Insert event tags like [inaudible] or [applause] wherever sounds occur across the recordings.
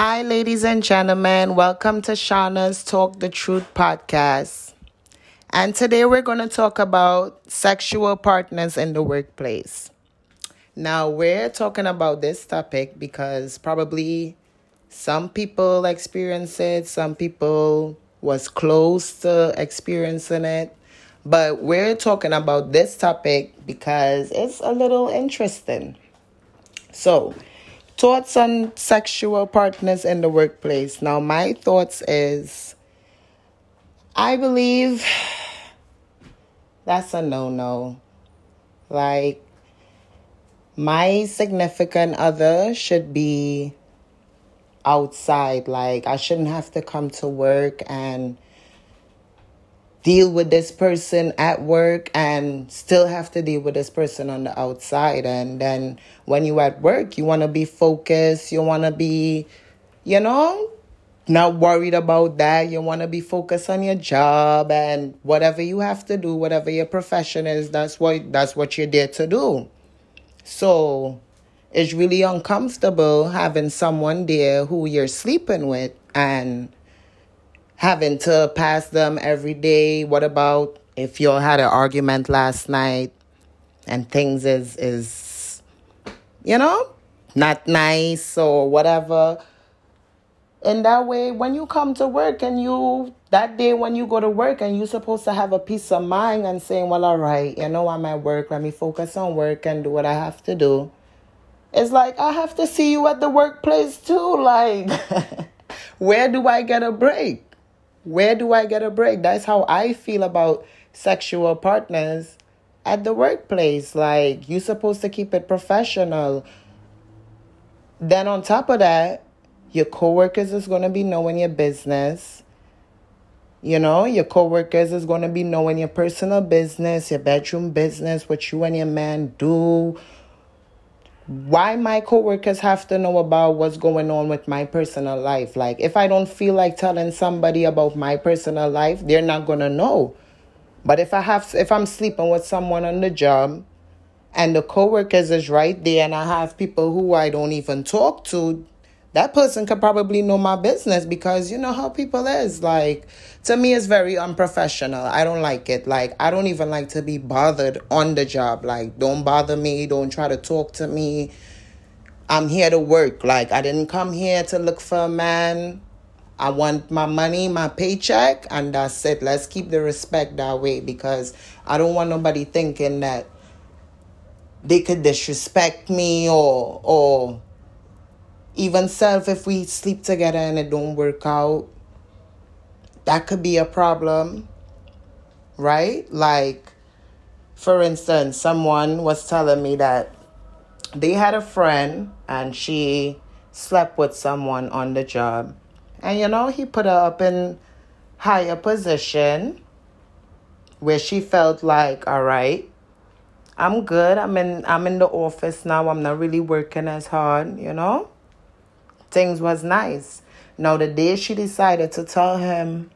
Hi, ladies and gentlemen. Welcome to Shauna's Talk the Truth podcast. And today we're going to talk about sexual partners in the workplace. Now, we're talking about this topic because probably some people experience it, some people was close to experiencing it. But we're talking about this topic because it's a little interesting. So, thoughts on sexual partners in the workplace. Now, my thoughts is I believe [sighs] that's a no no. Like, my significant other should be outside. Like, I shouldn't have to come to work and deal with this person at work and still have to deal with this person on the outside. And then when you at work, you want to be focused. You want to be, you know, not worried about that. You want to be focused on your job and whatever you have to do, whatever your profession is, that's what that's what you're there to do. So it's really uncomfortable having someone there who you're sleeping with and having to pass them every day. What about if y'all had an argument last night and things is is you know not nice or whatever? In that way, when you come to work and you that day when you go to work and you're supposed to have a peace of mind and saying, Well, all right, you know I'm at work, let me focus on work and do what I have to do. It's like I have to see you at the workplace too. [laughs] Like [laughs] where do I get a break? Where do I get a break? That's how I feel about sexual partners at the workplace. Like, you're supposed to keep it professional. Then, on top of that, your coworkers is going to be knowing your business. You know, your coworkers is going to be knowing your personal business, your bedroom business, what you and your man do, why my coworkers have to know about what's going on with my personal life. Like, if I don't feel like telling somebody about my personal life, they're not gonna know. But if I have, if I'm sleeping with someone on the job, and the coworkers is right there, and I have people who I don't even talk to, that person could probably know my business because you know how people is. Like to me it's very unprofessional. I don't like it. Like i don't even like to be bothered on the job. Like don't bother me. Don't try to talk to me. I'm here to work. Like i didn't come here to look for a man. I want my money my paycheck and that's it. Let's keep the respect that way because i don't want nobody thinking that they could disrespect me or or even self if we sleep together and it don't work out that could be a problem right? Like for instance someone was telling me that they had a friend and she slept with someone on the job. And you know he put her up in higher position where she felt like all right i'm good. I'm in i'm in the office now. I'm not really working as hard you know things was nice. Now, the day she decided to tell him,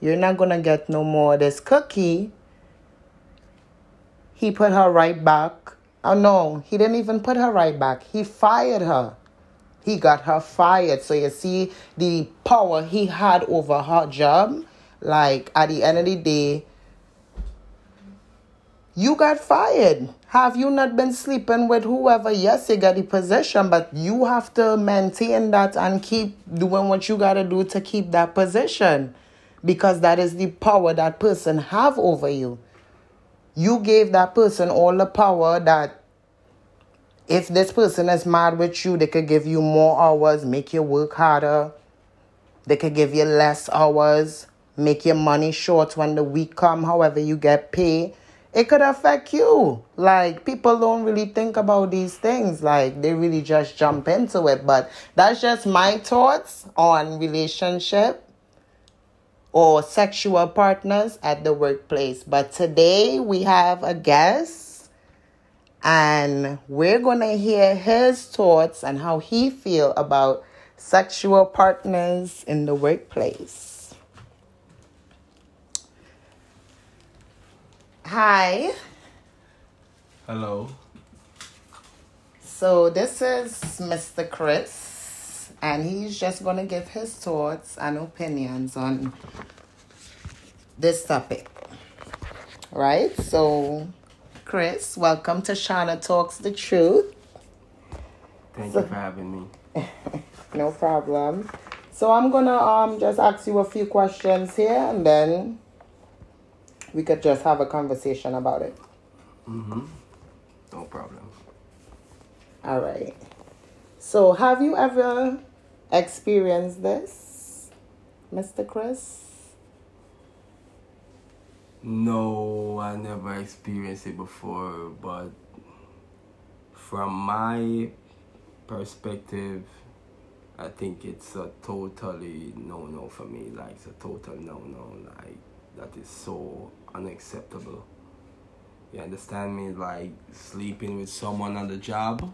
You're not to get no more this cookie, he put her right back. Oh, no, he didn't even put her right back. He fired her. He got her fired. So, you see the power he had over her job. Like, at the end of the day, you got fired. Have you not been sleeping with whoever? Yes, you got the position, but you have to maintain that and keep doing what you got to do to keep that position because that is the power that person have over you. You gave that person all the power that if this person is mad with you, they could give you more hours, make you work harder. They could give you less hours, make your money short when the week come, however you get paid it could affect you. Like people don't really think about these things. Like they really just jump into it. But that's just my thoughts on relationship or sexual partners at the workplace. But today we have a guest and we're going to hear his thoughts and how he feel about sexual partners in the workplace. Hi. Hello. So this is Mr. Chris, and he's just going to give his thoughts and opinions on this topic. Right? So, Chris, welcome to Shauna Talks the Truth. Thank so, you for having me. [laughs] no problem. So I'm gonna um just ask you a few questions here and then we could just have a conversation about it. Mm-hmm. No problem. All right. So have you ever experienced this, Mr. Chris? No, I never experienced it before, but from my perspective, I think it's a totally no no for me. Like it's a total no no. Like that is so unacceptable. You understand me? Like sleeping with someone on the job.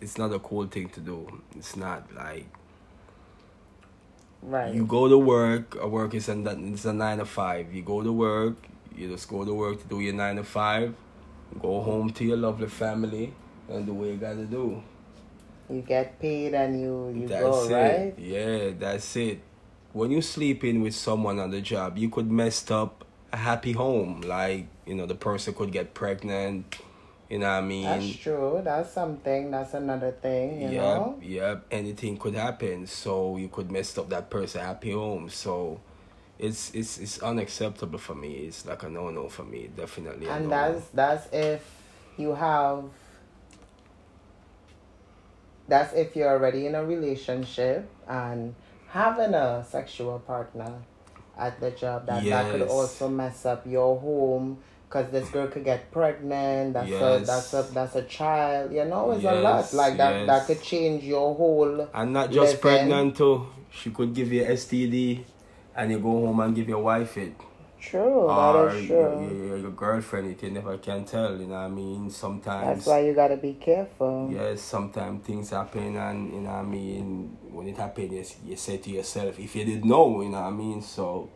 It's not a cool thing to do. It's not like Right. You go to work. A work is a it's a nine to five. You go to work. You just go to work to do your nine to five. Go home to your lovely family and do what you gotta do. You get paid and you you that's go it. right. Yeah, that's it. When you sleep in with someone on the job, you could mess up a happy home. Like you know, the person could get pregnant you know what I mean? That's true. That's something. That's another thing. You yep, know. Yep. Anything could happen. So you could mess up that person happy home. So it's it's it's unacceptable for me. It's like a no no for me. Definitely. And that's that's if you have. That's if you're already in a relationship and having a sexual partner at the job. That yes. that could also mess up your home because this girl could get pregnant. That's yes. a that's a that's a child. You know, it's yes, a lot like that. That could change your whole. And not just living. pregnant too. She could give you STD, and you go home and give your wife it. True, or that is true. Your, your, girlfriend, you never can tell. You know what I mean? Sometimes. That's why you gotta be careful. Yes, sometimes things happen, and you know what I mean. When it happens, you, you say to yourself, if you didn't know, you know what I mean. So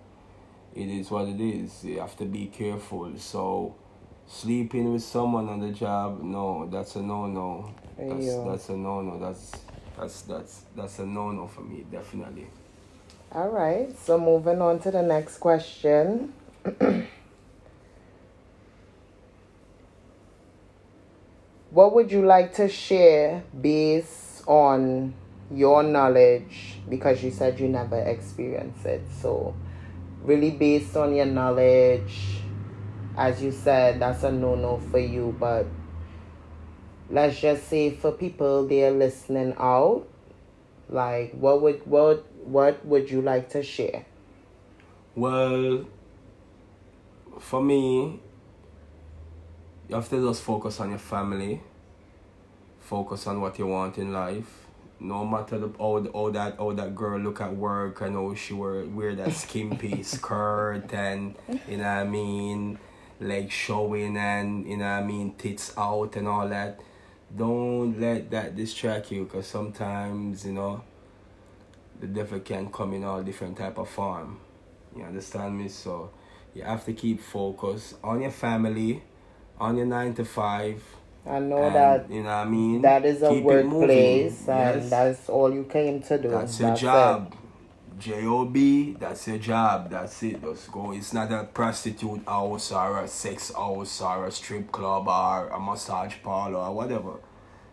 it is what it is. You have to be careful. So sleeping with someone on the job, no, that's a no no. That's that's a no no. That's that's that's that's a no no for me, definitely. All right. So moving on to the next question. [clears throat] what would you like to share based on your knowledge because you said you never experienced it so really based on your knowledge. As you said, that's a no no for you, but let's just say for people they're listening out, like what would what what would you like to share? Well, for me, you have to just focus on your family, focus on what you want in life, no matter the, how, how that all that girl look at work and how she wear wear that skimpy [laughs] skirt and you know what I mean leg showing and you know what I mean tits out and all that. Don't let that distract you because sometimes you know the devil can come in all different type of form you understand me so you have to keep focus on your family on your nine to five I know and, that you know what I mean. That is a workplace, and yes. that's all you came to do. That's your that's job. Job, that's your job. That's it. Just go. It's not a prostitute house or a sex house or a strip club or a massage parlor or whatever.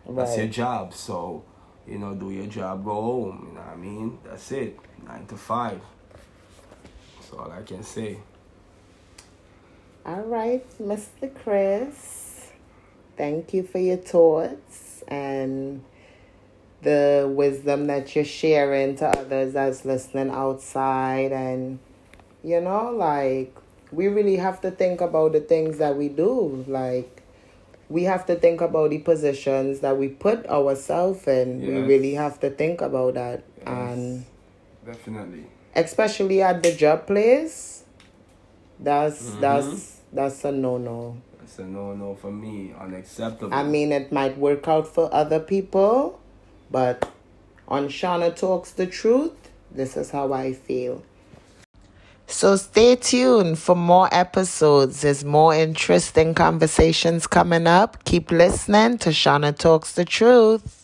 That's right. your job. So, you know, do your job, go home. You know what I mean? That's it. Nine to five. That's all I can say. All right, Mr. Chris thank you for your thoughts and the wisdom that you're sharing to others that's listening outside and you know like we really have to think about the things that we do like we have to think about the positions that we put ourselves in yes. we really have to think about that yes. and definitely especially at the job place that's mm-hmm. that's that's a no no it's a no no for me. Unacceptable. I mean, it might work out for other people, but on Shauna Talks the Truth, this is how I feel. So stay tuned for more episodes. There's more interesting conversations coming up. Keep listening to Shauna Talks the Truth.